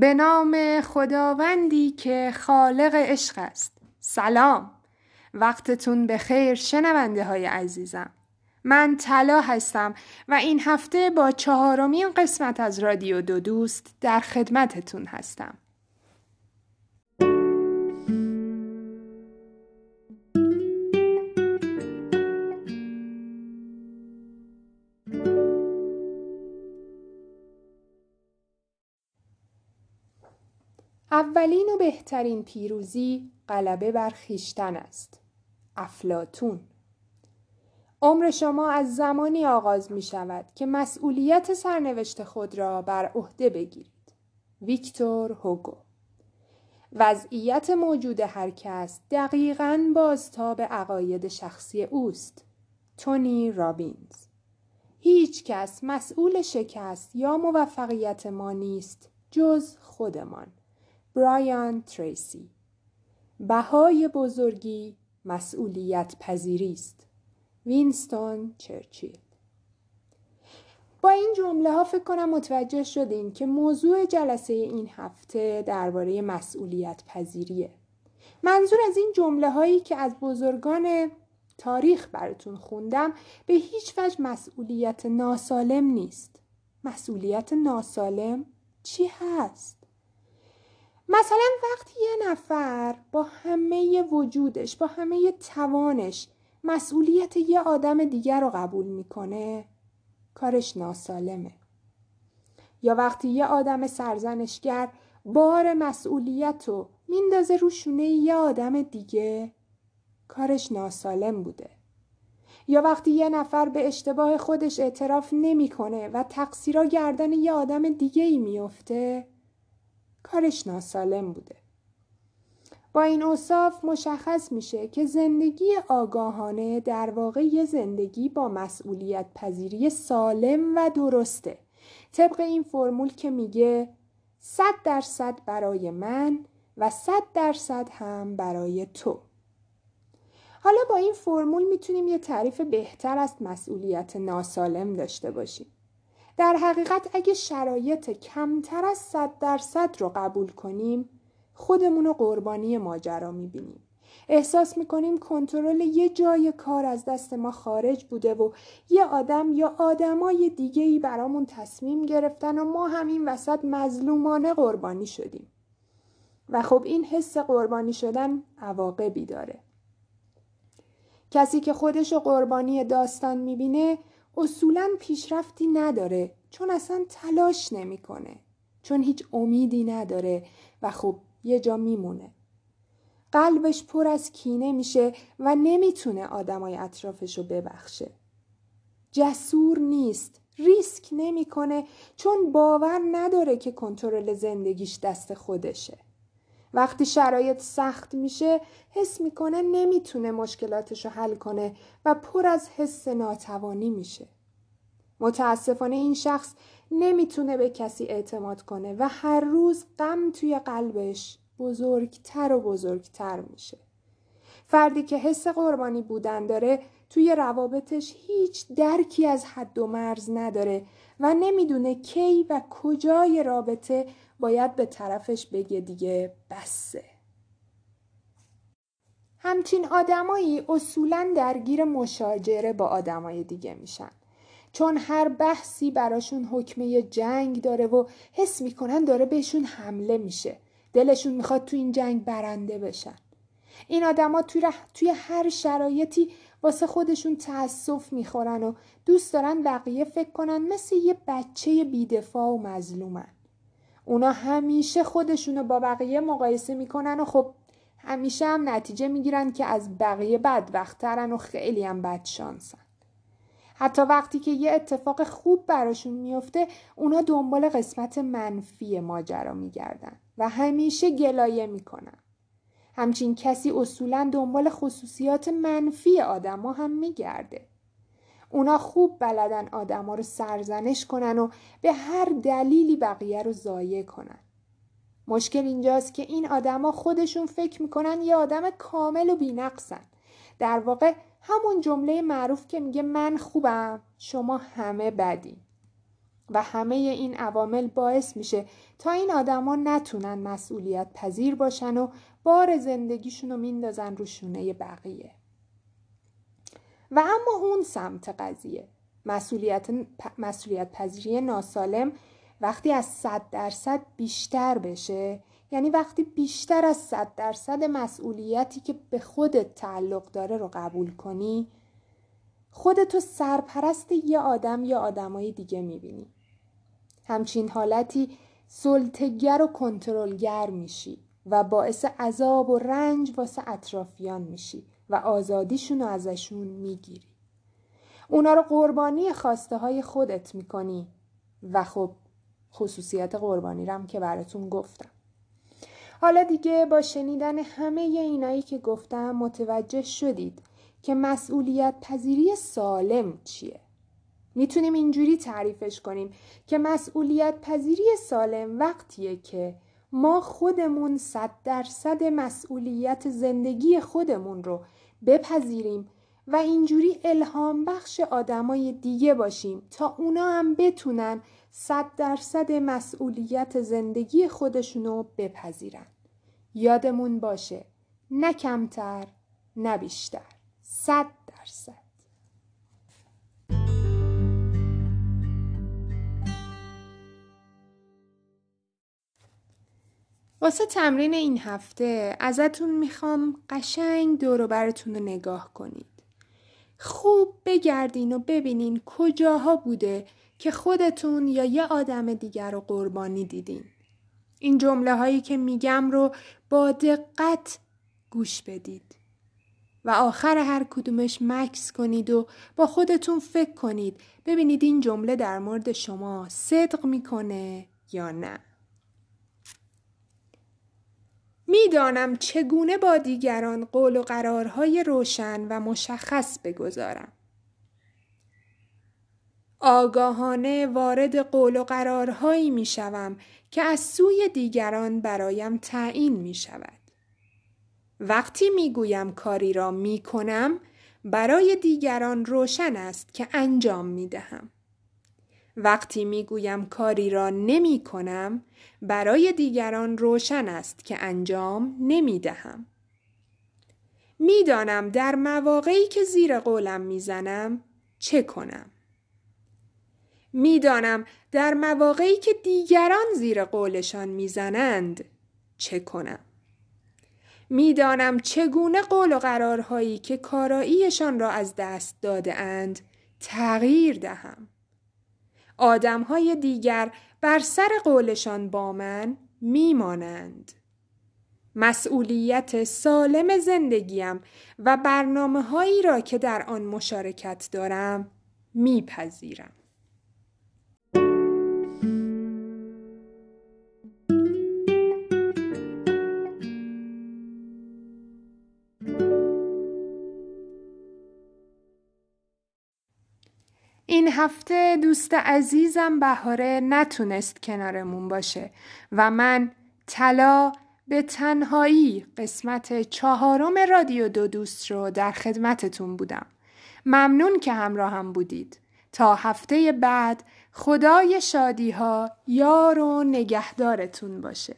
به نام خداوندی که خالق عشق است. سلام. وقتتون به خیر شنونده های عزیزم. من طلا هستم و این هفته با چهارمین قسمت از رادیو دو دوست در خدمتتون هستم. اولین و بهترین پیروزی غلبه بر خیشتن است. افلاتون عمر شما از زمانی آغاز می شود که مسئولیت سرنوشت خود را بر عهده بگیرید. ویکتور هوگو وضعیت موجود هر کس دقیقا بازتاب عقاید شخصی اوست. تونی رابینز هیچ کس مسئول شکست یا موفقیت ما نیست جز خودمان. برایان تریسی. بهای بزرگی مسئولیت پذیری است. وینستون چرچیل. با این جمله ها فکر کنم متوجه شدین که موضوع جلسه این هفته درباره مسئولیت پذیریه. منظور از این جمله هایی که از بزرگان تاریخ براتون خوندم به هیچ وجه مسئولیت ناسالم نیست. مسئولیت ناسالم چی هست؟ مثلا وقتی یه نفر با همه وجودش با همه توانش مسئولیت یه آدم دیگر رو قبول می‌کنه کارش ناسالمه. یا وقتی یه آدم سرزنشگر بار مسئولیت رو میندازه رو شونه یه آدم دیگه کارش ناسالم بوده. یا وقتی یه نفر به اشتباه خودش اعتراف نمی‌کنه و تقصیرا گردن یه آدم دیگه ای میفته کارش ناسالم بوده. با این اصاف مشخص میشه که زندگی آگاهانه در واقع یه زندگی با مسئولیت پذیری سالم و درسته. طبق این فرمول که میگه صد درصد برای من و صد درصد هم برای تو. حالا با این فرمول می‌تونیم یه تعریف بهتر از مسئولیت ناسالم داشته باشیم. در حقیقت اگه شرایط کمتر از صد درصد رو قبول کنیم خودمون رو قربانی ماجرا می‌بینیم. احساس می‌کنیم کنترل یه جای کار از دست ما خارج بوده و یه آدم یا آدمای دیگه ای برامون تصمیم گرفتن و ما همین وسط مظلومانه قربانی شدیم. و خب این حس قربانی شدن عواقبی داره. کسی که خودش قربانی داستان می‌بینه اصولا پیشرفتی نداره چون اصلا تلاش نمی‌کنه چون هیچ امیدی نداره و خب یه جا میمونه. قلبش پر از کینه میشه و نمی‌تونه آدمای اطرافش رو ببخشه. جسور نیست ریسک نمی‌کنه چون باور نداره که کنترل زندگیش دست خودشه. وقتی شرایط سخت میشه حس می‌کنه نمی‌تونه مشکلاتش رو حل کنه و پر از حس ناتوانی میشه. متاسفانه این شخص نمی‌تونه به کسی اعتماد کنه و هر روز غم توی قلبش بزرگتر و بزرگتر میشه. فردی که حس قربانی بودن داره توی روابطش هیچ درکی از حد و مرز نداره و نمی‌دونه کی و کجای رابطه باید به طرفش بگه دیگه بسه. همچین آدمایی اصولا درگیر مشاجره با آدمای دیگه میشن. چون هر بحثی براشون حکمه جنگ داره و حس می‌کنن داره بهشون حمله میشه. دلشون می‌خواد تو این جنگ برنده بشن. این آدما توی, توی هر شرایطی واسه خودشون تأسف می‌خورن و دوست دارن بقیه فکر کنن مثل یه بچه بیدفاع و مظلومن. اونا همیشه خودشونو با بقیه مقایسه می‌کنن و خب همیشه هم نتیجه می‌گیرن که از بقیه بدبخترن و خیلی هم بدشانسن. حتی وقتی که یه اتفاق خوب براشون میفته اونا دنبال قسمت منفی ماجرا میگردن و همیشه گلایه می‌کنن. همچین کسی اصولا دنبال خصوصیات منفی آدما هم میگرده. اونا خوب بلدن آدما رو سرزنش کنن و به هر دلیلی بقیه رو ضایع کنن. مشکل اینجاست که این آدما خودشون فکر می‌کنن یه آدم کامل و بینقصن. در واقع همون جمله معروف که میگه من خوبم شما همه بدی. و همه این عوامل باعث میشه تا این آدما نتونن مسئولیت پذیر باشن و بار زندگیشون رو میندازن رو شونه بقیه و اما اون سمت قضیه. مسئولیت, مسئولیت پذیری ناسالم وقتی از صد درصد بیشتر بشه یعنی وقتی بیشتر از صد درصد مسئولیتی که به خودت تعلق داره رو قبول کنی خودتو سرپرست یه آدم یا آدمای دیگه می‌بینی. همچین حالتی سلطگر و کنترلگر میشی و باعث عذاب و رنج واسه اطرافیان میشی. و آزادیشون رو ازشون می‌گیری. اونا رو قربانی خواسته های خودت می‌کنی و خب خصوصیت قربانی رم که براتون گفتم. حالا دیگه با شنیدن همه اینایی که گفتم متوجه شدید که مسئولیت پذیری سالم چیه. می‌تونیم اینجوری تعریفش کنیم که مسئولیت پذیری سالم وقتیه که ما خودمون صد درصد مسئولیت زندگی خودمون رو بپذیریم و اینجوری الهام بخش آدمای دیگه باشیم تا اونا هم بتونن صد درصد مسئولیت زندگی خودشونو بپذیرن. یادمون باشه نه کمتر نه بیشتر. صد درصد. واسه تمرین این هفته ازتون می‌خوام قشنگ دور براتون رو نگاه کنید. خوب بگردین و ببینین کجاها بوده که خودتون یا یه آدم دیگر رو قربانی دیدین. این جمله هایی که میگم رو با دقت گوش بدید. و آخر هر کدومش مکس کنید و با خودتون فکر کنید ببینید این جمله در مورد شما صدق می‌کنه یا نه. می‌دانم چگونه با دیگران قول و قرارهای روشن و مشخص بگذارم. آگاهانه وارد قول و قرارهایی می شوم که از سوی دیگران برایم تعیین می شود. وقتی می گویم کاری را می کنم برای دیگران روشن است که انجام می دهم. وقتی می گویم کاری را نمی کنم برای دیگران روشن است که انجام نمی دهم. می دانم در مواقعی که زیر قولم می زنم چه کنم. می‌دانم در مواقعی که دیگران زیر قولشان می‌زنند چه کنم می‌دانم چگونه قول و قرارهایی که کاراییشان را از دست داده اند تغییر دهم آدمهای دیگر بر سر قولشان با من میمانند. مسئولیت سالم زندگیم و برنامه هایی را که در آن مشارکت دارم میپذیرم. این هفته دوست عزیزم بهاره نتونست کنارمون باشه و من طلا به تنهایی قسمت چهارم رادیو دو دوست رو در خدمتتون بودم. ممنون که همراه هم بودید. تا هفته بعد خدای شادی ها یار و نگهدارتون باشه.